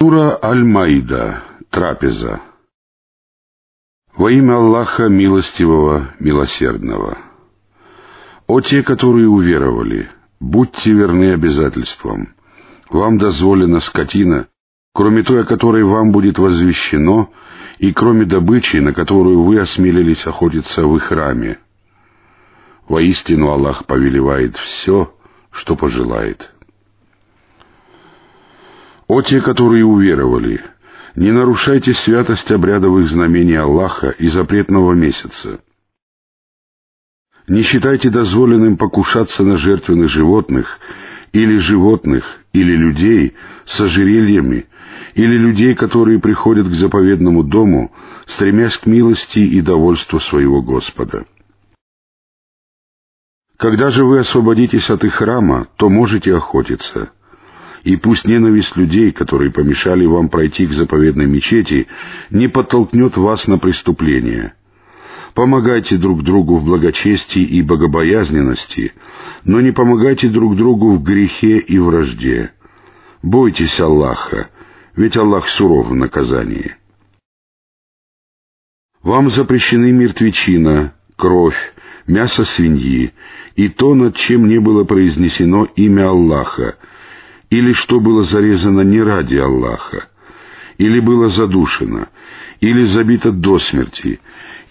Сура Аль-Маида. Трапеза. Во имя Аллаха Милостивого, Милосердного. О те, которые уверовали, будьте верны обязательствам. Вам дозволена скотина, кроме той, о которой вам будет возвещено, и кроме добычи, на которую вы осмелились охотиться в их храме. Воистину Аллах повелевает все, что пожелает. О те, которые уверовали, не нарушайте святость обрядовых знамений Аллаха и запретного месяца. Не считайте дозволенным покушаться на жертвенных животных, или животных, или людей с ожерельями, или людей, которые приходят к заповедному дому, стремясь к милости и довольству своего Господа. Когда же вы освободитесь от их храма, то можете охотиться — и пусть ненависть людей, которые помешали вам пройти к заповедной мечети, не подтолкнет вас на преступление. Помогайте друг другу в благочестии и богобоязненности, но не помогайте друг другу в грехе и вражде. Бойтесь Аллаха, ведь Аллах суров в наказании. Вам запрещены мертвечина, кровь, мясо свиньи и то, над чем не было произнесено имя Аллаха, или что было зарезано не ради Аллаха, или было задушено, или забито до смерти,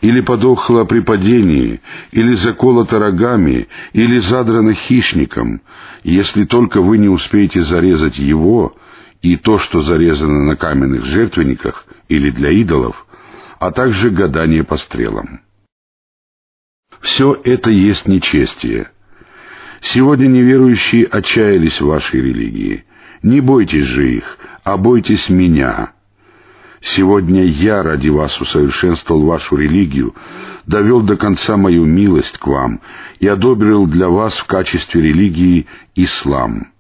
или подохло при падении, или заколото рогами, или задрано хищником, если только вы не успеете зарезать его и то, что зарезано на каменных жертвенниках или для идолов, а также гадание по стрелам. Все это есть нечестие — Сегодня неверующие отчаялись в вашей религии. Не бойтесь же их, а бойтесь меня. Сегодня я ради вас усовершенствовал вашу религию, довел до конца мою милость к вам и одобрил для вас в качестве религии ислам.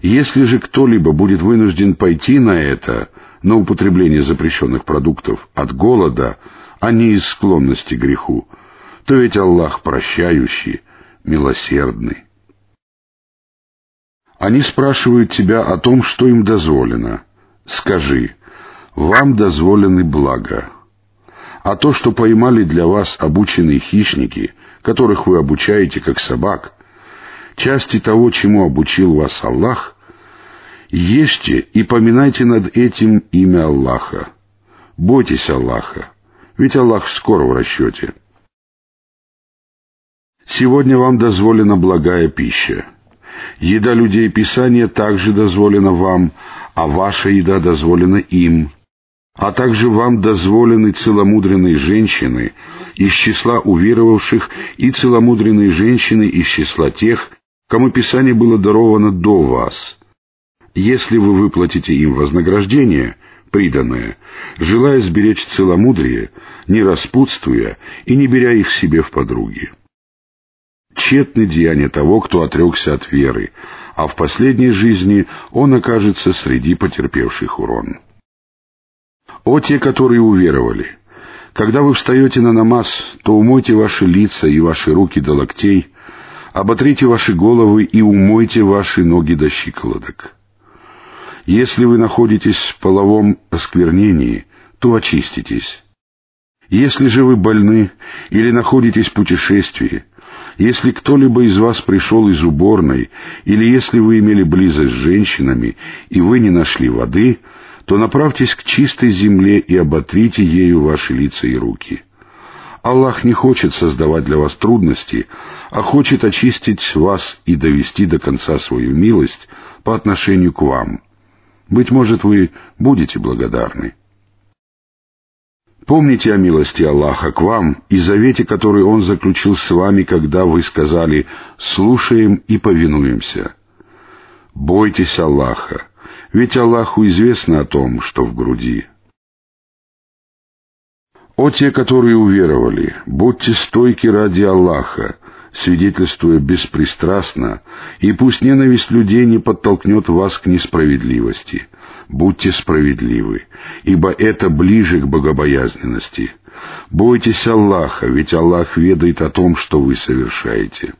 Если же кто-либо будет вынужден пойти на это, на употребление запрещенных продуктов от голода, а не из склонности к греху, то ведь Аллах прощающий, милосердный. Они спрашивают тебя о том, что им дозволено. Скажи, вам дозволены блага. А то, что поймали для вас обученные хищники, которых вы обучаете как собак, части того, чему обучил вас Аллах, ешьте и поминайте над этим имя Аллаха. Бойтесь Аллаха, ведь Аллах скоро в расчете. Сегодня вам дозволена благая пища. Еда людей Писания также дозволена вам, а ваша еда дозволена им. А также вам дозволены целомудренные женщины из числа уверовавших и целомудренные женщины из числа тех, кому Писание было даровано до вас. Если вы выплатите им вознаграждение, приданное, желая сберечь целомудрие, не распутствуя и не беря их себе в подруги тщетны деяния того, кто отрекся от веры, а в последней жизни он окажется среди потерпевших урон. О те, которые уверовали! Когда вы встаете на намаз, то умойте ваши лица и ваши руки до локтей, оботрите ваши головы и умойте ваши ноги до щиколоток. Если вы находитесь в половом осквернении, то очиститесь. Если же вы больны или находитесь в путешествии, если кто-либо из вас пришел из уборной, или если вы имели близость с женщинами, и вы не нашли воды, то направьтесь к чистой земле и оботрите ею ваши лица и руки. Аллах не хочет создавать для вас трудности, а хочет очистить вас и довести до конца свою милость по отношению к вам. Быть может, вы будете благодарны. Помните о милости Аллаха к вам и завете, который Он заключил с вами, когда вы сказали «слушаем и повинуемся». Бойтесь Аллаха, ведь Аллаху известно о том, что в груди. О те, которые уверовали, будьте стойки ради Аллаха, свидетельствуя беспристрастно, и пусть ненависть людей не подтолкнет вас к несправедливости. Будьте справедливы, ибо это ближе к богобоязненности. Бойтесь Аллаха, ведь Аллах ведает о том, что вы совершаете.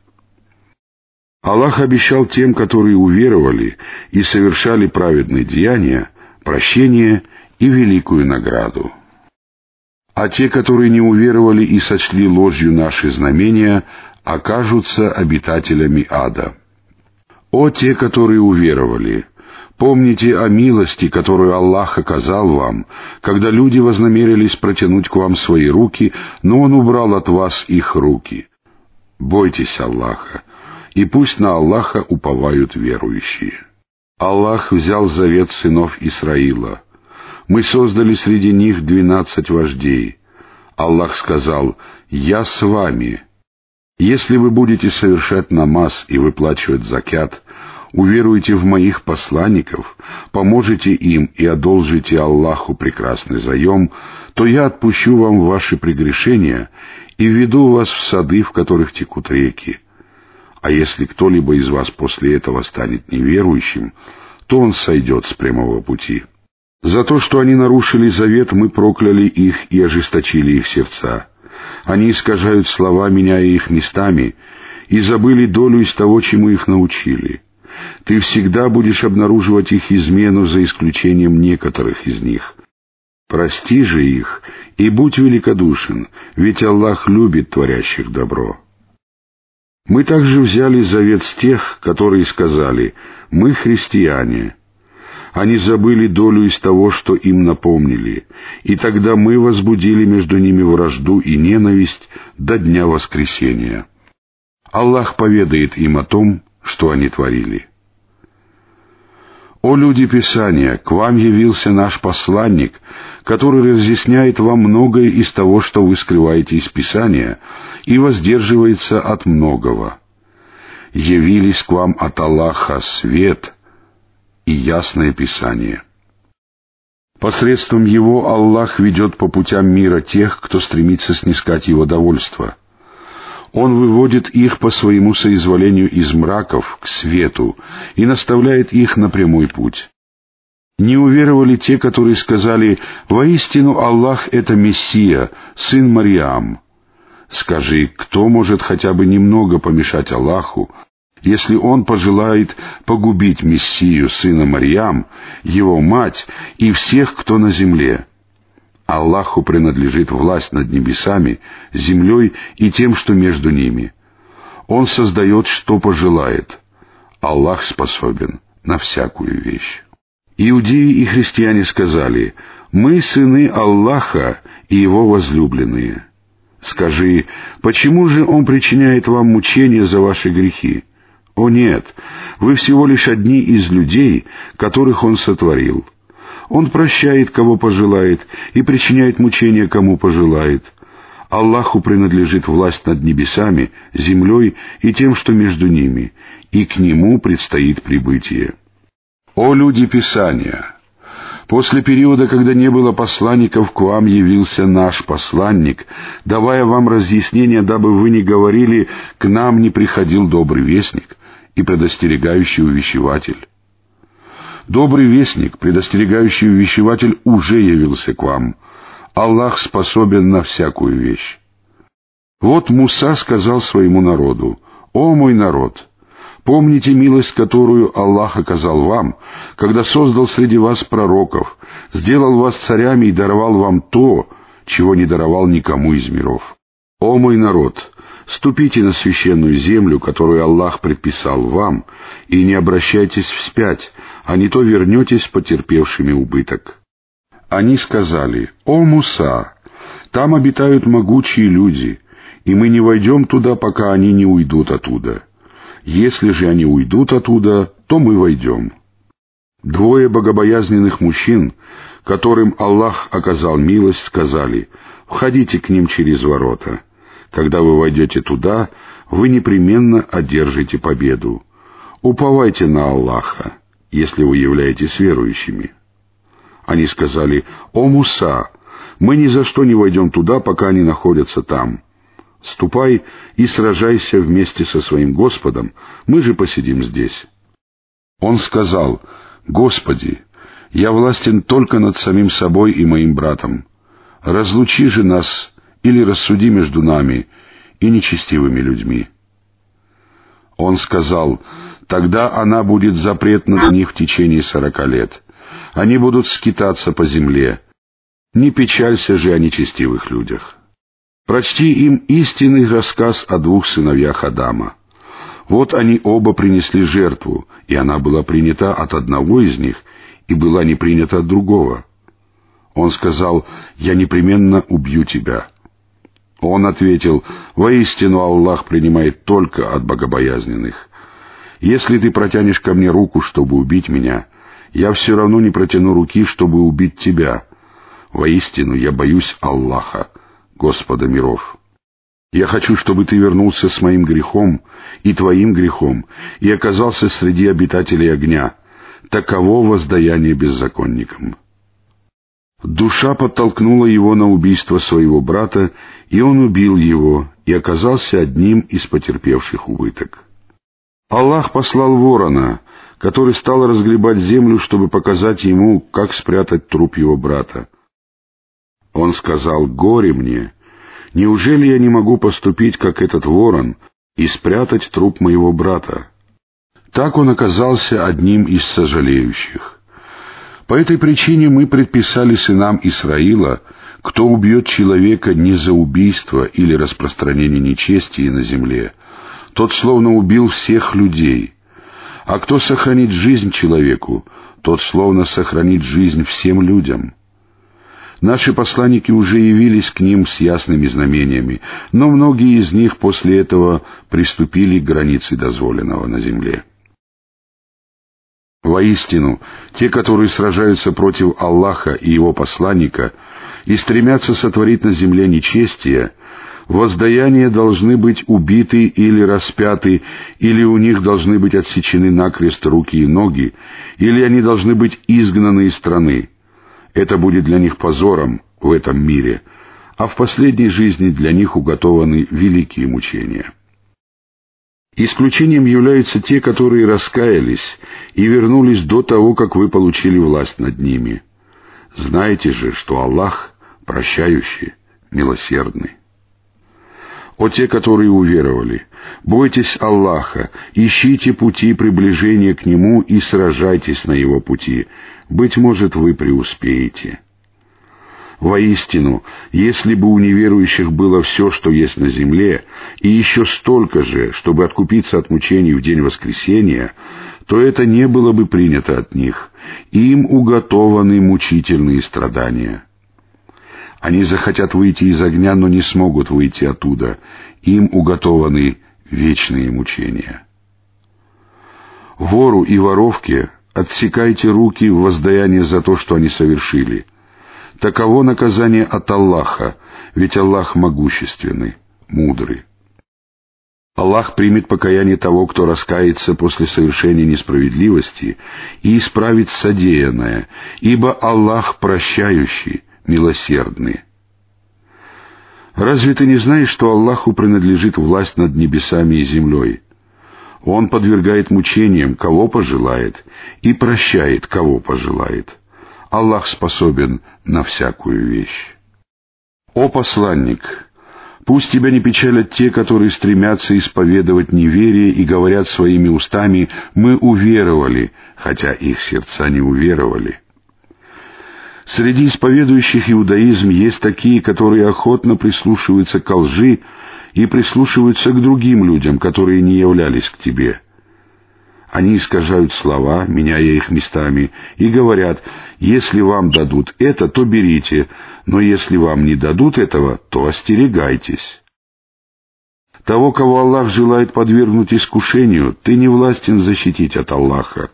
Аллах обещал тем, которые уверовали и совершали праведные деяния, прощение и великую награду. А те, которые не уверовали и сочли ложью наши знамения, окажутся обитателями ада. О те, которые уверовали! Помните о милости, которую Аллах оказал вам, когда люди вознамерились протянуть к вам свои руки, но Он убрал от вас их руки. Бойтесь Аллаха, и пусть на Аллаха уповают верующие. Аллах взял завет сынов Исраила. Мы создали среди них двенадцать вождей. Аллах сказал, «Я с вами». Если вы будете совершать намаз и выплачивать закят, уверуете в моих посланников, поможете им и одолжите Аллаху прекрасный заем, то я отпущу вам ваши прегрешения и введу вас в сады, в которых текут реки. А если кто-либо из вас после этого станет неверующим, то он сойдет с прямого пути. За то, что они нарушили завет, мы прокляли их и ожесточили их сердца. Они искажают слова, меняя их местами, и забыли долю из того, чему их научили. Ты всегда будешь обнаруживать их измену за исключением некоторых из них. Прости же их и будь великодушен, ведь Аллах любит творящих добро. Мы также взяли завет с тех, которые сказали «Мы христиане». Они забыли долю из того, что им напомнили, и тогда мы возбудили между ними вражду и ненависть до дня воскресения. Аллах поведает им о том, что они творили. «О люди Писания, к вам явился наш посланник, который разъясняет вам многое из того, что вы скрываете из Писания, и воздерживается от многого. Явились к вам от Аллаха свет и ясное Писание». Посредством его Аллах ведет по путям мира тех, кто стремится снискать его довольство — он выводит их по своему соизволению из мраков к свету и наставляет их на прямой путь. Не уверовали те, которые сказали «Воистину Аллах — это Мессия, сын Мариам». Скажи, кто может хотя бы немного помешать Аллаху, если он пожелает погубить Мессию, сына Мариам, его мать и всех, кто на земле? Аллаху принадлежит власть над небесами, землей и тем, что между ними. Он создает, что пожелает. Аллах способен на всякую вещь. Иудеи и христиане сказали, «Мы сыны Аллаха и Его возлюбленные». Скажи, почему же Он причиняет вам мучения за ваши грехи? О нет, вы всего лишь одни из людей, которых Он сотворил. Он прощает, кого пожелает, и причиняет мучения, кому пожелает. Аллаху принадлежит власть над небесами, землей и тем, что между ними, и к Нему предстоит прибытие. О люди Писания! После периода, когда не было посланников, к вам явился наш посланник, давая вам разъяснение, дабы вы не говорили «к нам не приходил добрый вестник» и предостерегающий увещеватель. Добрый вестник, предостерегающий увещеватель, уже явился к вам. Аллах способен на всякую вещь. Вот Муса сказал своему народу, «О мой народ, помните милость, которую Аллах оказал вам, когда создал среди вас пророков, сделал вас царями и даровал вам то, чего не даровал никому из миров. О мой народ, Ступите на священную землю, которую Аллах предписал вам, и не обращайтесь вспять, а не то вернетесь потерпевшими убыток». Они сказали, «О, Муса, там обитают могучие люди, и мы не войдем туда, пока они не уйдут оттуда. Если же они уйдут оттуда, то мы войдем». Двое богобоязненных мужчин, которым Аллах оказал милость, сказали, «Входите к ним через ворота». Когда вы войдете туда, вы непременно одержите победу. Уповайте на Аллаха, если вы являетесь верующими. Они сказали, «О, Муса, мы ни за что не войдем туда, пока они находятся там. Ступай и сражайся вместе со своим Господом, мы же посидим здесь». Он сказал, «Господи, я властен только над самим собой и моим братом. Разлучи же нас или рассуди между нами и нечестивыми людьми». Он сказал, «Тогда она будет запрет над них в течение сорока лет, они будут скитаться по земле. Не печалься же о нечестивых людях. Прочти им истинный рассказ о двух сыновьях Адама. Вот они оба принесли жертву, и она была принята от одного из них и была не принята от другого. Он сказал, «Я непременно убью тебя». Он ответил, «Воистину Аллах принимает только от богобоязненных. Если ты протянешь ко мне руку, чтобы убить меня, я все равно не протяну руки, чтобы убить тебя. Воистину я боюсь Аллаха, Господа миров. Я хочу, чтобы ты вернулся с моим грехом и твоим грехом и оказался среди обитателей огня. Таково воздаяние беззаконникам». Душа подтолкнула его на убийство своего брата, и он убил его и оказался одним из потерпевших убыток. Аллах послал ворона, который стал разгребать землю, чтобы показать ему, как спрятать труп его брата. Он сказал, «Горе мне! Неужели я не могу поступить, как этот ворон, и спрятать труп моего брата?» Так он оказался одним из сожалеющих. По этой причине мы предписали сынам Исраила, кто убьет человека не за убийство или распространение нечестия на земле, тот словно убил всех людей. А кто сохранит жизнь человеку, тот словно сохранит жизнь всем людям. Наши посланники уже явились к ним с ясными знамениями, но многие из них после этого приступили к границе дозволенного на земле. Воистину, те, которые сражаются против Аллаха и Его посланника и стремятся сотворить на земле нечестие, воздаяния должны быть убиты или распяты, или у них должны быть отсечены накрест руки и ноги, или они должны быть изгнаны из страны. Это будет для них позором в этом мире, а в последней жизни для них уготованы великие мучения. Исключением являются те, которые раскаялись и вернулись до того, как вы получили власть над ними. Знайте же, что Аллах прощающий, милосердный. О те, которые уверовали, бойтесь Аллаха, ищите пути приближения к Нему и сражайтесь на Его пути. Быть может, вы преуспеете. Воистину, если бы у неверующих было все, что есть на земле, и еще столько же, чтобы откупиться от мучений в день воскресения, то это не было бы принято от них. Им уготованы мучительные страдания. Они захотят выйти из огня, но не смогут выйти оттуда. Им уготованы вечные мучения. Вору и воровке отсекайте руки в воздаяние за то, что они совершили — Таково наказание от Аллаха, ведь Аллах могущественный, мудрый. Аллах примет покаяние того, кто раскается после совершения несправедливости и исправит содеянное, ибо Аллах прощающий, милосердный. Разве ты не знаешь, что Аллаху принадлежит власть над небесами и землей? Он подвергает мучениям, кого пожелает, и прощает, кого пожелает. Аллах способен на всякую вещь. О посланник, пусть тебя не печалят те, которые стремятся исповедовать неверие и говорят своими устами «мы уверовали», хотя их сердца не уверовали. Среди исповедующих иудаизм есть такие, которые охотно прислушиваются к лжи и прислушиваются к другим людям, которые не являлись к тебе — они искажают слова, меняя их местами, и говорят, если вам дадут это, то берите, но если вам не дадут этого, то остерегайтесь. Того, кого Аллах желает подвергнуть искушению, ты не властен защитить от Аллаха.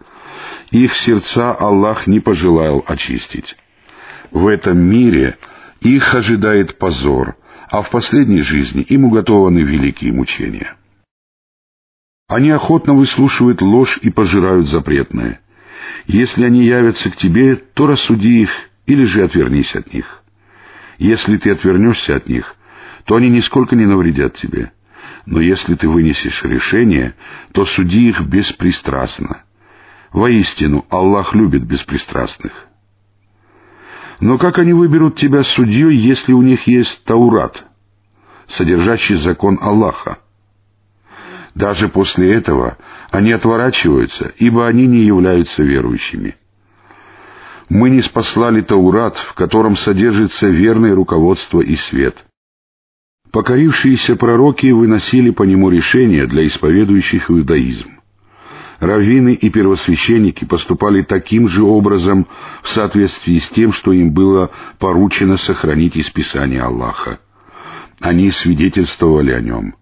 Их сердца Аллах не пожелал очистить. В этом мире их ожидает позор, а в последней жизни им уготованы великие мучения. Они охотно выслушивают ложь и пожирают запретное. Если они явятся к тебе, то рассуди их или же отвернись от них. Если ты отвернешься от них, то они нисколько не навредят тебе. Но если ты вынесешь решение, то суди их беспристрастно. Воистину, Аллах любит беспристрастных. Но как они выберут тебя судьей, если у них есть Таурат, содержащий закон Аллаха? Даже после этого они отворачиваются, ибо они не являются верующими. Мы не спаслали Таурат, в котором содержится верное руководство и свет. Покорившиеся пророки выносили по нему решения для исповедующих иудаизм. Раввины и первосвященники поступали таким же образом в соответствии с тем, что им было поручено сохранить из Писания Аллаха. Они свидетельствовали о нем.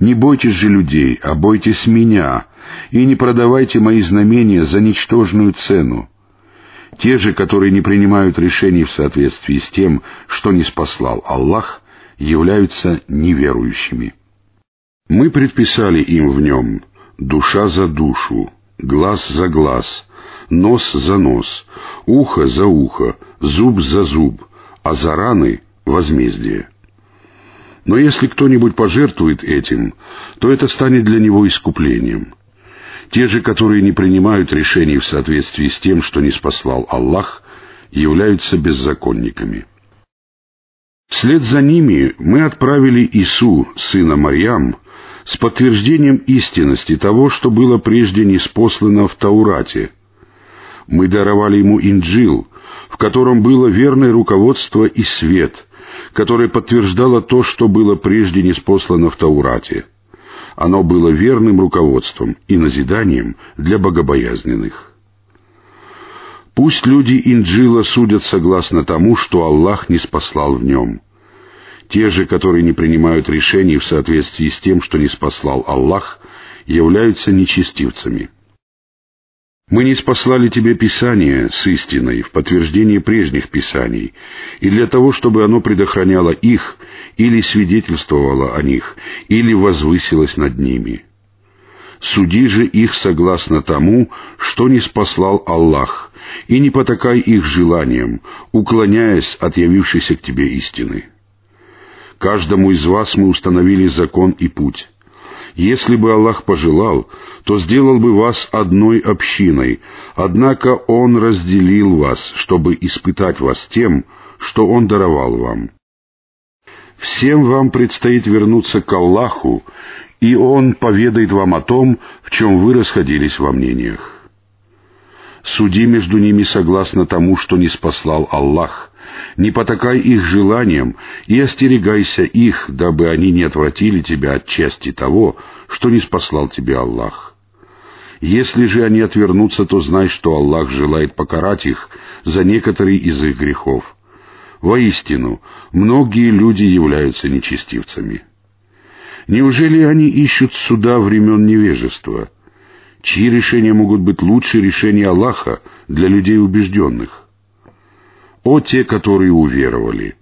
«Не бойтесь же людей, а бойтесь меня, и не продавайте мои знамения за ничтожную цену. Те же, которые не принимают решений в соответствии с тем, что не спаслал Аллах, являются неверующими. Мы предписали им в нем душа за душу, глаз за глаз, нос за нос, ухо за ухо, зуб за зуб, а за раны — возмездие. Но если кто-нибудь пожертвует этим, то это станет для него искуплением. Те же, которые не принимают решений в соответствии с тем, что не спаслал Аллах, являются беззаконниками. Вслед за ними мы отправили Ису, сына Марьям, с подтверждением истинности того, что было прежде неспослано в Таурате. Мы даровали ему инджил, в котором было верное руководство и свет, которое подтверждало то, что было прежде неспослано в Таурате. Оно было верным руководством и назиданием для богобоязненных. Пусть люди Инджила судят согласно тому, что Аллах не спаслал в нем — те же, которые не принимают решений в соответствии с тем, что не спаслал Аллах, являются нечестивцами. Мы не спаслали тебе Писание с истиной в подтверждение прежних Писаний, и для того, чтобы оно предохраняло их, или свидетельствовало о них, или возвысилось над ними. Суди же их согласно тому, что не спаслал Аллах, и не потакай их желаниям, уклоняясь от явившейся к тебе истины. Каждому из вас мы установили закон и путь. Если бы Аллах пожелал, то сделал бы вас одной общиной, однако Он разделил вас, чтобы испытать вас тем, что Он даровал вам. Всем вам предстоит вернуться к Аллаху, и Он поведает вам о том, в чем вы расходились во мнениях. Суди между ними согласно тому, что не спаслал Аллах, не потакай их желаниям и остерегайся их, дабы они не отвратили тебя от части того, что не спаслал тебе Аллах. Если же они отвернутся, то знай, что Аллах желает покарать их за некоторые из их грехов. Воистину, многие люди являются нечестивцами. Неужели они ищут суда времен невежества? Чьи решения могут быть лучше решения Аллаха для людей убежденных? «О те, которые уверовали!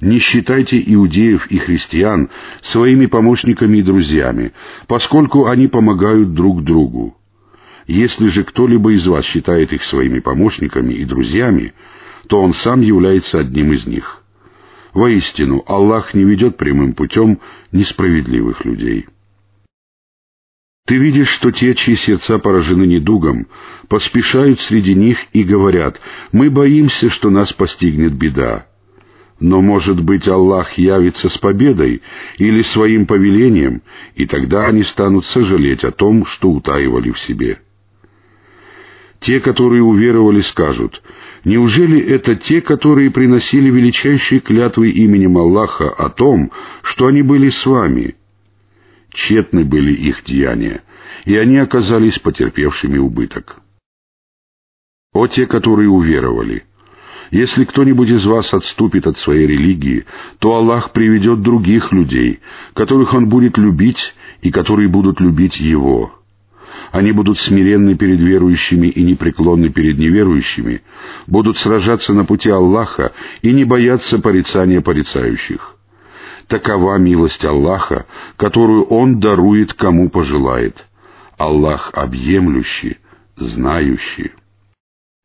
Не считайте иудеев и христиан своими помощниками и друзьями, поскольку они помогают друг другу. Если же кто-либо из вас считает их своими помощниками и друзьями, то он сам является одним из них. Воистину, Аллах не ведет прямым путем несправедливых людей». Ты видишь, что те, чьи сердца поражены недугом, поспешают среди них и говорят, «Мы боимся, что нас постигнет беда». Но, может быть, Аллах явится с победой или своим повелением, и тогда они станут сожалеть о том, что утаивали в себе. Те, которые уверовали, скажут, «Неужели это те, которые приносили величайшие клятвы именем Аллаха о том, что они были с вами?» Тщетны были их деяния, и они оказались потерпевшими убыток. О те, которые уверовали! Если кто-нибудь из вас отступит от своей религии, то Аллах приведет других людей, которых Он будет любить и которые будут любить Его. Они будут смиренны перед верующими и непреклонны перед неверующими, будут сражаться на пути Аллаха и не бояться порицания порицающих. Такова милость Аллаха, которую Он дарует кому пожелает. Аллах объемлющий, знающий.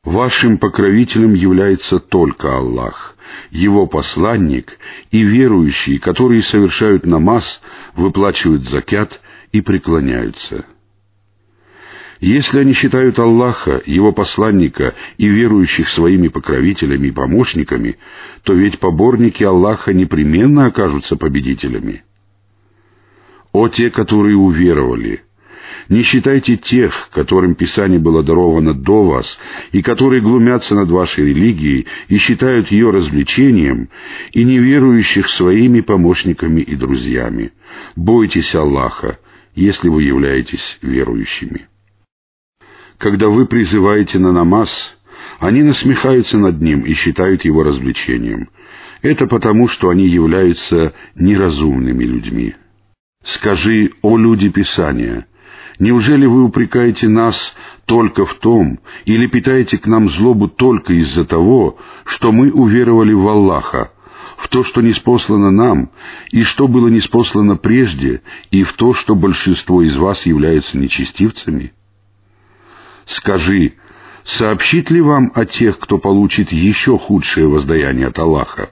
Вашим покровителем является только Аллах, Его посланник и верующие, которые совершают намаз, выплачивают закят и преклоняются. Если они считают Аллаха, Его посланника и верующих своими покровителями и помощниками, то ведь поборники Аллаха непременно окажутся победителями. О те, которые уверовали! Не считайте тех, которым Писание было даровано до вас, и которые глумятся над вашей религией и считают ее развлечением, и неверующих своими помощниками и друзьями. Бойтесь Аллаха, если вы являетесь верующими. Когда вы призываете на намаз, они насмехаются над ним и считают его развлечением. Это потому, что они являются неразумными людьми. Скажи, о люди Писания, неужели вы упрекаете нас только в том, или питаете к нам злобу только из-за того, что мы уверовали в Аллаха, в то, что неспослано нам, и что было неспослано прежде, и в то, что большинство из вас являются нечестивцами? Скажи, сообщит ли вам о тех, кто получит еще худшее воздаяние от Аллаха?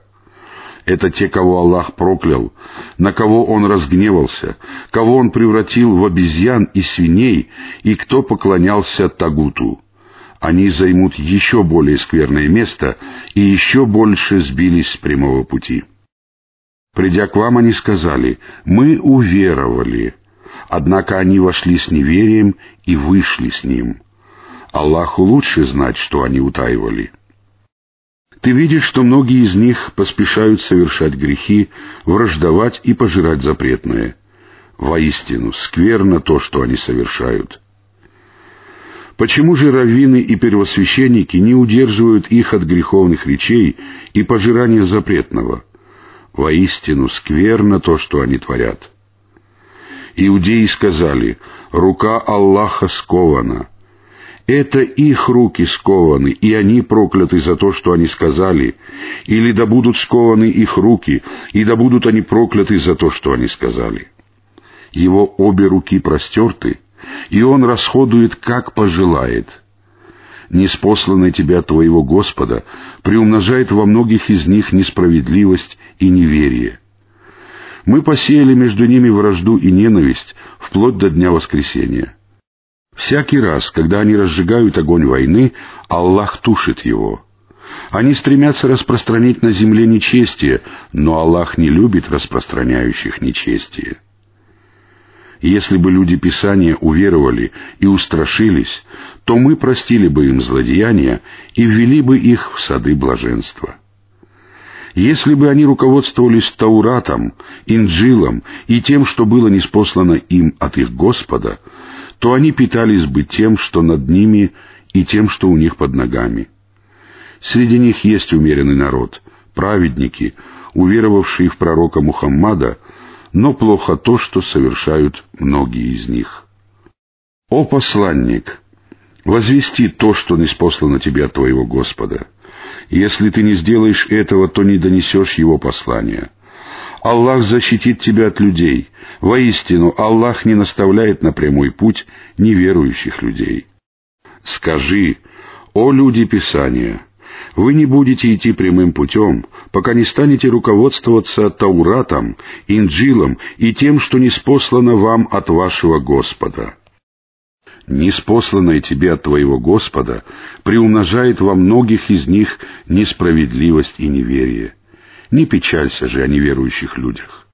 Это те, кого Аллах проклял, на кого Он разгневался, кого Он превратил в обезьян и свиней, и кто поклонялся Тагуту. Они займут еще более скверное место и еще больше сбились с прямого пути. Придя к вам, они сказали, «Мы уверовали». Однако они вошли с неверием и вышли с ним. Аллаху лучше знать, что они утаивали. Ты видишь, что многие из них поспешают совершать грехи, враждовать и пожирать запретное. Воистину, скверно то, что они совершают. Почему же раввины и первосвященники не удерживают их от греховных речей и пожирания запретного? Воистину, скверно то, что они творят. Иудеи сказали, «Рука Аллаха скована, это их руки скованы, и они прокляты за то, что они сказали. Или да будут скованы их руки, и да будут они прокляты за то, что они сказали. Его обе руки простерты, и он расходует, как пожелает. Неспосланный тебя твоего Господа приумножает во многих из них несправедливость и неверие. Мы посеяли между ними вражду и ненависть вплоть до дня воскресения. Всякий раз, когда они разжигают огонь войны, Аллах тушит его. Они стремятся распространить на земле нечестие, но Аллах не любит распространяющих нечестие. Если бы люди Писания уверовали и устрашились, то мы простили бы им злодеяния и ввели бы их в сады блаженства. Если бы они руководствовались Тауратом, Инджилом и тем, что было неспослано им от их Господа, то они питались бы тем, что над ними, и тем, что у них под ногами. Среди них есть умеренный народ, праведники, уверовавшие в пророка Мухаммада, но плохо то, что совершают многие из них. «О посланник, возвести то, что не спослано тебе от твоего Господа. Если ты не сделаешь этого, то не донесешь его послания. Аллах защитит тебя от людей. Воистину, Аллах не наставляет на прямой путь неверующих людей. Скажи, о люди Писания, вы не будете идти прямым путем, пока не станете руководствоваться Тауратом, Инджилом и тем, что не спослано вам от вашего Господа. Неспосланное тебе от твоего Господа приумножает во многих из них несправедливость и неверие. Не печалься же о неверующих людях.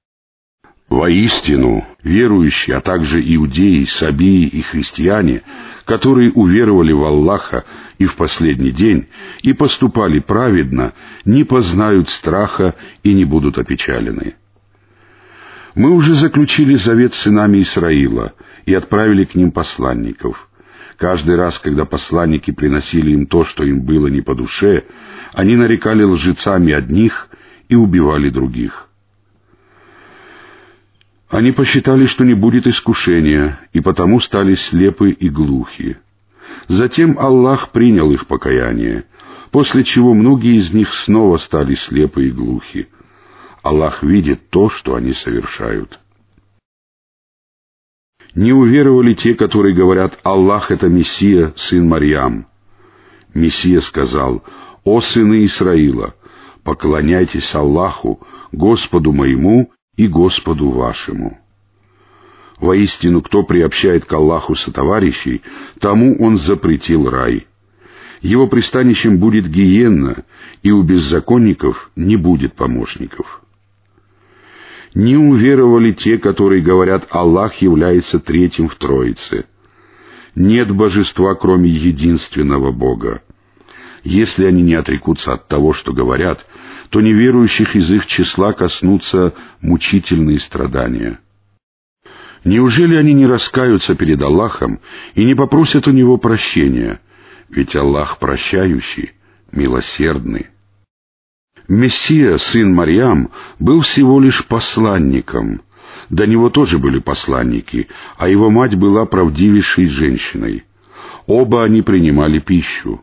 Воистину, верующие, а также иудеи, сабии и христиане, которые уверовали в Аллаха и в последний день, и поступали праведно, не познают страха и не будут опечалены. Мы уже заключили завет с сынами Исраила и отправили к ним посланников. Каждый раз, когда посланники приносили им то, что им было не по душе, они нарекали лжецами одних и убивали других. Они посчитали, что не будет искушения, и потому стали слепы и глухи. Затем Аллах принял их покаяние, после чего многие из них снова стали слепы и глухи. Аллах видит то, что они совершают. Не уверовали те, которые говорят «Аллах — это Мессия, сын Марьям». Мессия сказал «О сыны Исраила, поклоняйтесь Аллаху, Господу моему и Господу вашему. Воистину, кто приобщает к Аллаху сотоварищей, тому он запретил рай. Его пристанищем будет гиенна, и у беззаконников не будет помощников. Не уверовали те, которые говорят, Аллах является третьим в Троице. Нет божества, кроме единственного Бога. Если они не отрекутся от того, что говорят, то неверующих из их числа коснутся мучительные страдания. Неужели они не раскаются перед Аллахом и не попросят у Него прощения? Ведь Аллах прощающий, милосердный. Мессия, сын Марьям, был всего лишь посланником. До него тоже были посланники, а его мать была правдивейшей женщиной. Оба они принимали пищу.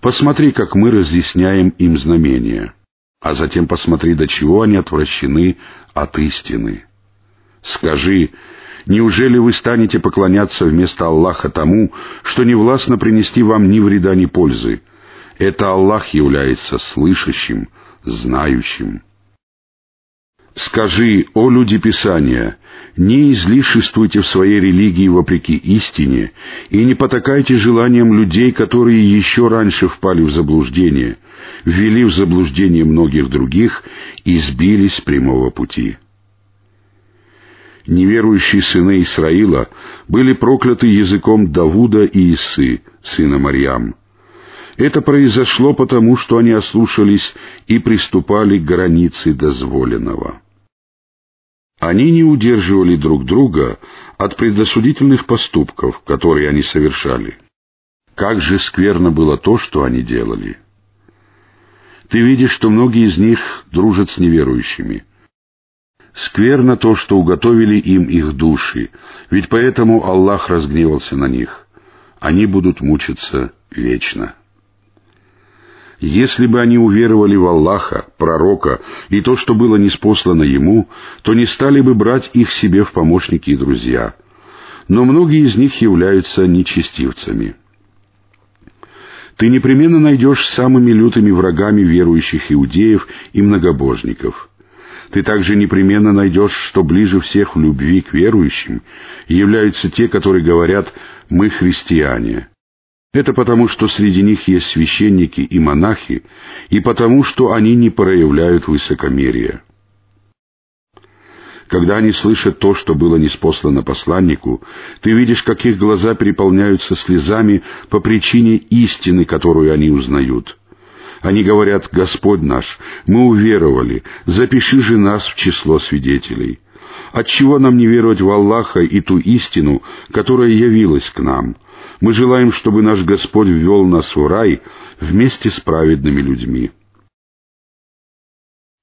Посмотри, как мы разъясняем им знамения, а затем посмотри, до чего они отвращены от истины. Скажи, неужели вы станете поклоняться вместо Аллаха тому, что не властно принести вам ни вреда, ни пользы? Это Аллах является слышащим, знающим. Скажи, о люди Писания, не излишествуйте в своей религии вопреки истине и не потакайте желаниям людей, которые еще раньше впали в заблуждение, ввели в заблуждение многих других и сбились с прямого пути. Неверующие сыны Исраила были прокляты языком Давуда и Исы, сына Марьям. Это произошло потому, что они ослушались и приступали к границе дозволенного. Они не удерживали друг друга от предосудительных поступков, которые они совершали. Как же скверно было то, что они делали. Ты видишь, что многие из них дружат с неверующими. Скверно то, что уготовили им их души, ведь поэтому Аллах разгневался на них. Они будут мучиться вечно. Если бы они уверовали в Аллаха, пророка и то, что было неспослано ему, то не стали бы брать их себе в помощники и друзья. Но многие из них являются нечестивцами. Ты непременно найдешь самыми лютыми врагами верующих иудеев и многобожников. Ты также непременно найдешь, что ближе всех в любви к верующим являются те, которые говорят «мы христиане», это потому, что среди них есть священники и монахи, и потому, что они не проявляют высокомерия. Когда они слышат то, что было неспослано посланнику, ты видишь, как их глаза переполняются слезами по причине истины, которую они узнают. Они говорят, «Господь наш, мы уверовали, запиши же нас в число свидетелей». Отчего нам не веровать в Аллаха и ту истину, которая явилась к нам? Мы желаем, чтобы наш Господь ввел нас в рай вместе с праведными людьми.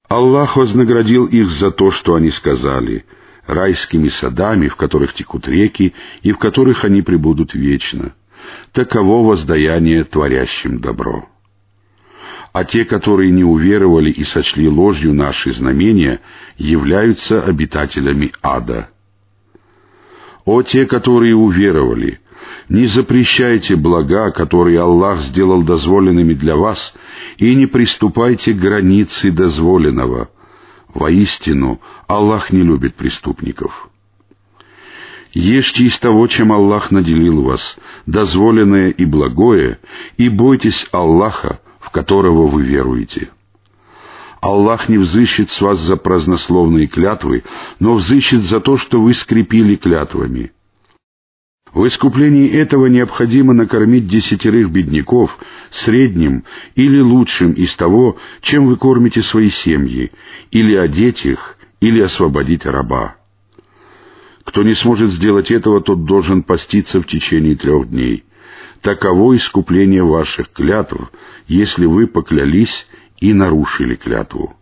Аллах вознаградил их за то, что они сказали, райскими садами, в которых текут реки и в которых они пребудут вечно. Таково воздаяние творящим добро. А те, которые не уверовали и сочли ложью наши знамения, являются обитателями ада. О те, которые уверовали, не запрещайте блага, которые Аллах сделал дозволенными для вас, и не приступайте к границе дозволенного. Воистину, Аллах не любит преступников. Ешьте из того, чем Аллах наделил вас, дозволенное и благое, и бойтесь Аллаха, в которого вы веруете. Аллах не взыщет с вас за празднословные клятвы, но взыщет за то, что вы скрепили клятвами. В искуплении этого необходимо накормить десятерых бедняков средним или лучшим из того, чем вы кормите свои семьи, или одеть их, или освободить раба. Кто не сможет сделать этого, тот должен поститься в течение трех дней. Таково искупление ваших клятв, если вы поклялись и нарушили клятву.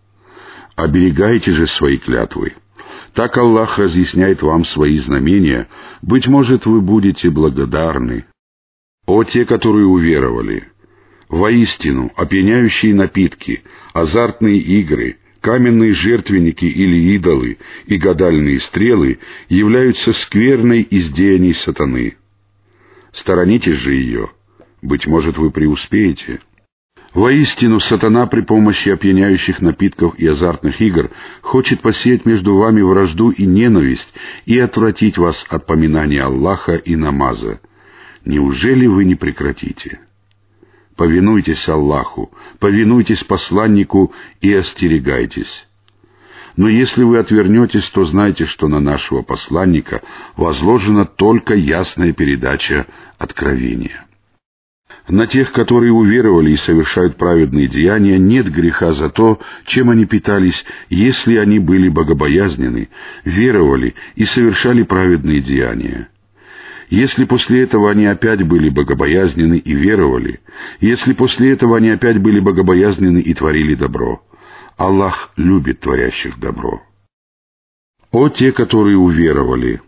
Оберегайте же свои клятвы. Так Аллах разъясняет вам свои знамения. Быть может, вы будете благодарны. О те, которые уверовали! Воистину, опьяняющие напитки, азартные игры, каменные жертвенники или идолы и гадальные стрелы являются скверной из деяний сатаны. Сторонитесь же ее. Быть может, вы преуспеете. Воистину, сатана при помощи опьяняющих напитков и азартных игр хочет посеять между вами вражду и ненависть и отвратить вас от поминания Аллаха и намаза. Неужели вы не прекратите? Повинуйтесь Аллаху, повинуйтесь посланнику и остерегайтесь. Но если вы отвернетесь, то знайте, что на нашего посланника возложена только ясная передача откровения. На тех, которые уверовали и совершают праведные деяния, нет греха за то, чем они питались, если они были богобоязнены, веровали и совершали праведные деяния. Если после этого они опять были богобоязнены и веровали, если после этого они опять были богобоязнены и творили добро, Аллах любит творящих добро. О те, которые уверовали!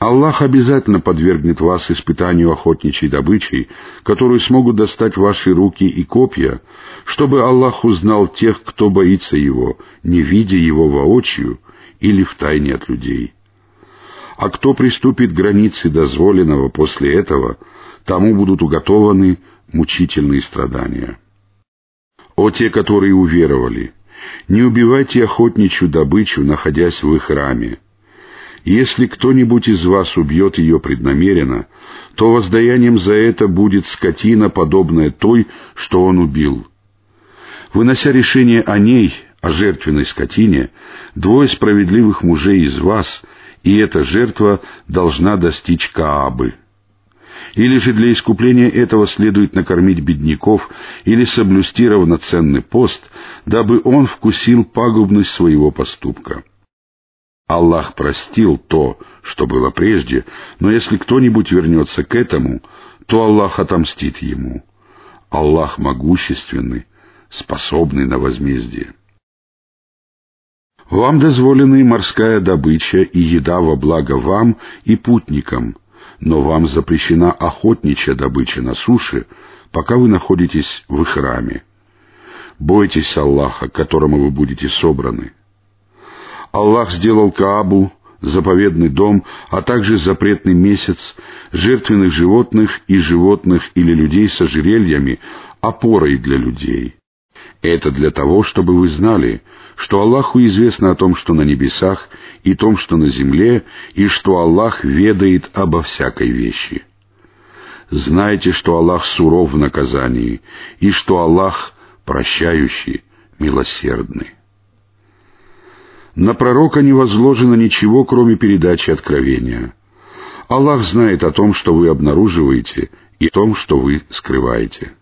Аллах обязательно подвергнет вас испытанию охотничьей добычей, которую смогут достать ваши руки и копья, чтобы Аллах узнал тех, кто боится Его, не видя Его воочию или в тайне от людей. А кто приступит к границе дозволенного после этого, тому будут уготованы мучительные страдания. О те, которые уверовали! Не убивайте охотничью добычу, находясь в их раме. Если кто-нибудь из вас убьет ее преднамеренно, то воздаянием за это будет скотина, подобная той, что он убил. Вынося решение о ней, о жертвенной скотине, двое справедливых мужей из вас, и эта жертва должна достичь Каабы. Или же для искупления этого следует накормить бедняков или соблюсти равноценный пост, дабы он вкусил пагубность своего поступка. Аллах простил то, что было прежде, но если кто-нибудь вернется к этому, то Аллах отомстит ему. Аллах могущественный, способный на возмездие. Вам дозволены морская добыча и еда во благо вам и путникам, но вам запрещена охотничья добыча на суше, пока вы находитесь в храме. Бойтесь Аллаха, к которому вы будете собраны. Аллах сделал Каабу, заповедный дом, а также запретный месяц, жертвенных животных и животных или людей с ожерельями, опорой для людей. Это для того, чтобы вы знали, что Аллаху известно о том, что на небесах, и том, что на земле, и что Аллах ведает обо всякой вещи. Знайте, что Аллах суров в наказании, и что Аллах прощающий, милосердный. На пророка не возложено ничего, кроме передачи откровения. Аллах знает о том, что вы обнаруживаете, и о том, что вы скрываете.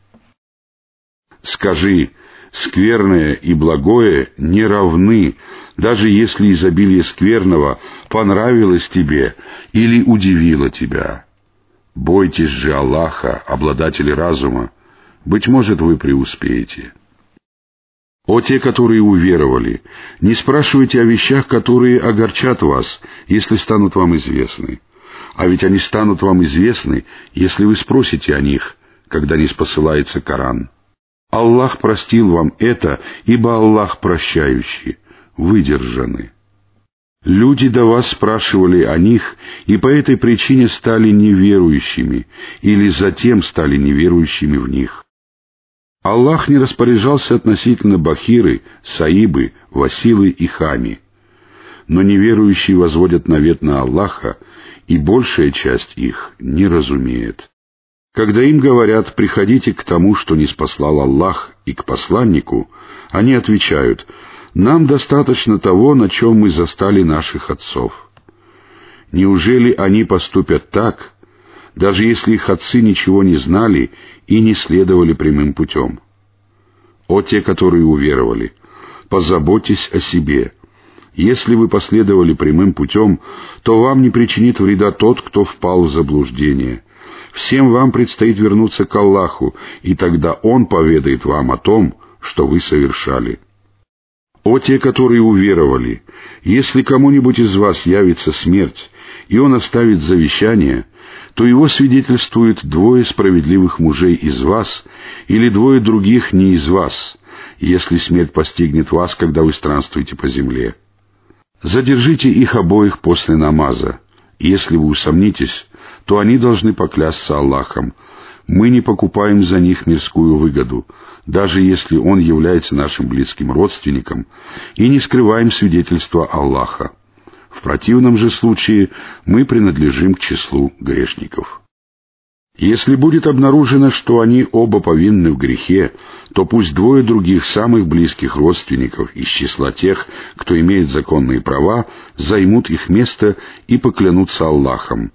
Скажи, скверное и благое не равны, даже если изобилие скверного понравилось тебе или удивило тебя. Бойтесь же Аллаха, обладателя разума, быть может, вы преуспеете. О те, которые уверовали, не спрашивайте о вещах, которые огорчат вас, если станут вам известны. А ведь они станут вам известны, если вы спросите о них, когда не спосылается Коран. Аллах простил вам это, ибо Аллах прощающий, выдержаны. Люди до вас спрашивали о них, и по этой причине стали неверующими, или затем стали неверующими в них. Аллах не распоряжался относительно Бахиры, Саибы, Василы и Хами. Но неверующие возводят навет на Аллаха, и большая часть их не разумеет. Когда им говорят «приходите к тому, что не спаслал Аллах, и к посланнику», они отвечают «нам достаточно того, на чем мы застали наших отцов». Неужели они поступят так, даже если их отцы ничего не знали и не следовали прямым путем. О те, которые уверовали, позаботьтесь о себе. Если вы последовали прямым путем, то вам не причинит вреда тот, кто впал в заблуждение. Всем вам предстоит вернуться к Аллаху, и тогда Он поведает вам о том, что вы совершали. О те, которые уверовали, если кому-нибудь из вас явится смерть, и он оставит завещание, то его свидетельствуют двое справедливых мужей из вас или двое других не из вас, если смерть постигнет вас, когда вы странствуете по земле. Задержите их обоих после намаза. Если вы усомнитесь, то они должны поклясться Аллахом. Мы не покупаем за них мирскую выгоду, даже если он является нашим близким родственником, и не скрываем свидетельства Аллаха. В противном же случае мы принадлежим к числу грешников. Если будет обнаружено, что они оба повинны в грехе, то пусть двое других самых близких родственников из числа тех, кто имеет законные права, займут их место и поклянутся Аллахом.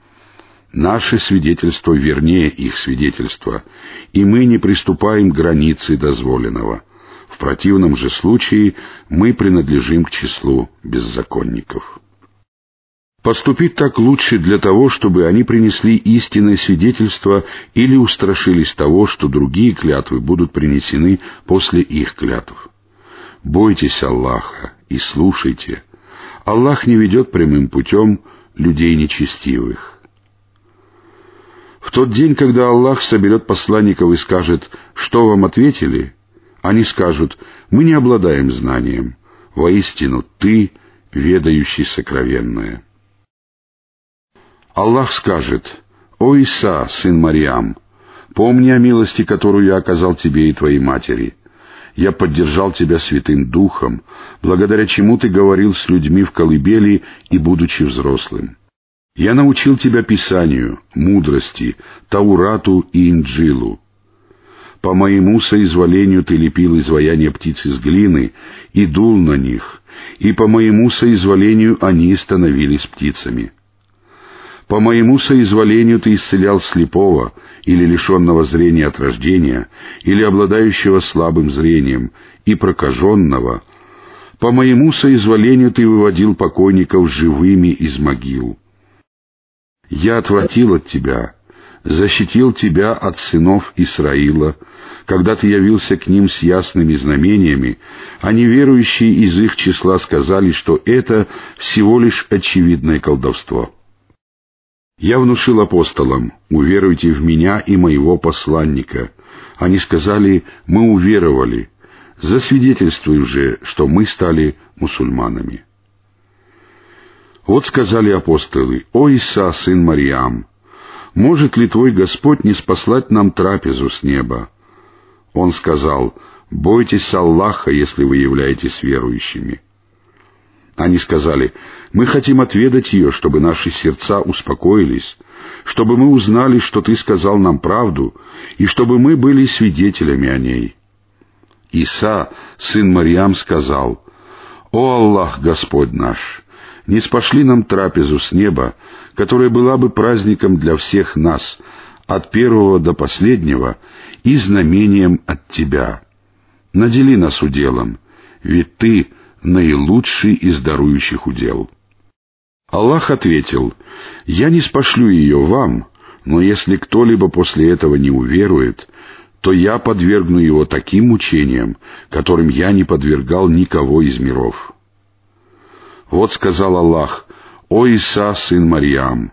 Наше свидетельство вернее их свидетельства, и мы не приступаем к границе дозволенного. В противном же случае мы принадлежим к числу беззаконников. Поступить так лучше для того, чтобы они принесли истинное свидетельство или устрашились того, что другие клятвы будут принесены после их клятв. Бойтесь Аллаха и слушайте. Аллах не ведет прямым путем людей нечестивых. В тот день, когда Аллах соберет посланников и скажет, что вам ответили, они скажут, мы не обладаем знанием. Воистину, ты, ведающий сокровенное. Аллах скажет, «О Иса, сын Мариам, помни о милости, которую я оказал тебе и твоей матери. Я поддержал тебя святым духом, благодаря чему ты говорил с людьми в колыбели и будучи взрослым. Я научил тебя Писанию, мудрости, Таурату и Инджилу. По моему соизволению ты лепил изваяние птиц из глины и дул на них, и по моему соизволению они становились птицами. По моему соизволению ты исцелял слепого или лишенного зрения от рождения, или обладающего слабым зрением, и прокаженного. По моему соизволению ты выводил покойников живыми из могил. Я отвратил от тебя, защитил тебя от сынов Исраила, когда ты явился к ним с ясными знамениями, а неверующие из их числа сказали, что это всего лишь очевидное колдовство. Я внушил апостолам, уверуйте в меня и моего посланника. Они сказали, мы уверовали. Засвидетельствуй же, что мы стали мусульманами. Вот сказали апостолы, «О Иса, сын Мариам, может ли твой Господь не спаслать нам трапезу с неба?» Он сказал, «Бойтесь Аллаха, если вы являетесь верующими». Они сказали, «Мы хотим отведать ее, чтобы наши сердца успокоились, чтобы мы узнали, что ты сказал нам правду, и чтобы мы были свидетелями о ней». Иса, сын Мариам, сказал, «О Аллах, Господь наш, не спошли нам трапезу с неба, которая была бы праздником для всех нас, от первого до последнего, и знамением от Тебя. Надели нас уделом, ведь Ты — наилучший из дарующих удел. Аллах ответил, «Я не спошлю ее вам, но если кто-либо после этого не уверует, то я подвергну его таким мучениям, которым я не подвергал никого из миров». Вот сказал Аллах, «О Иса, сын Марьям,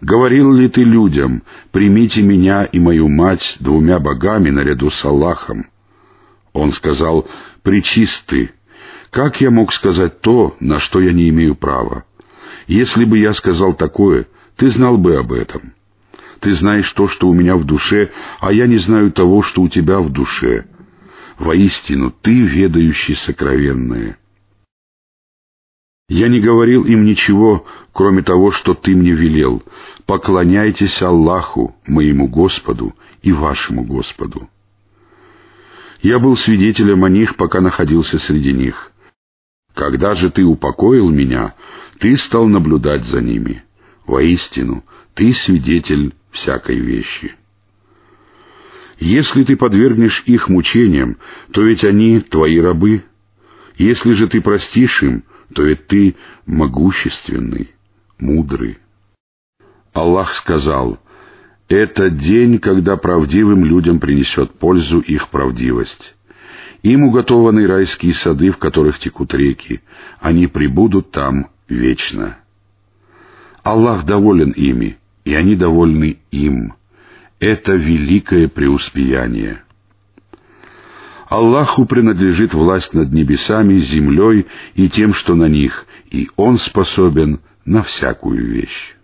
говорил ли ты людям, примите меня и мою мать двумя богами наряду с Аллахом?» Он сказал, «Причисты, как я мог сказать то, на что я не имею права? Если бы я сказал такое, ты знал бы об этом. Ты знаешь то, что у меня в душе, а я не знаю того, что у тебя в душе. Воистину, ты ведающий сокровенное. Я не говорил им ничего, кроме того, что ты мне велел. Поклоняйтесь Аллаху, моему Господу и вашему Господу. Я был свидетелем о них, пока находился среди них. Когда же ты упокоил меня, ты стал наблюдать за ними. Воистину, ты свидетель всякой вещи. Если ты подвергнешь их мучениям, то ведь они твои рабы. Если же ты простишь им, то ведь ты могущественный, мудрый. Аллах сказал, «Это день, когда правдивым людям принесет пользу их правдивость». Им уготованы райские сады, в которых текут реки. Они прибудут там вечно. Аллах доволен ими, и они довольны им. Это великое преуспеяние. Аллаху принадлежит власть над небесами, землей и тем, что на них, и Он способен на всякую вещь.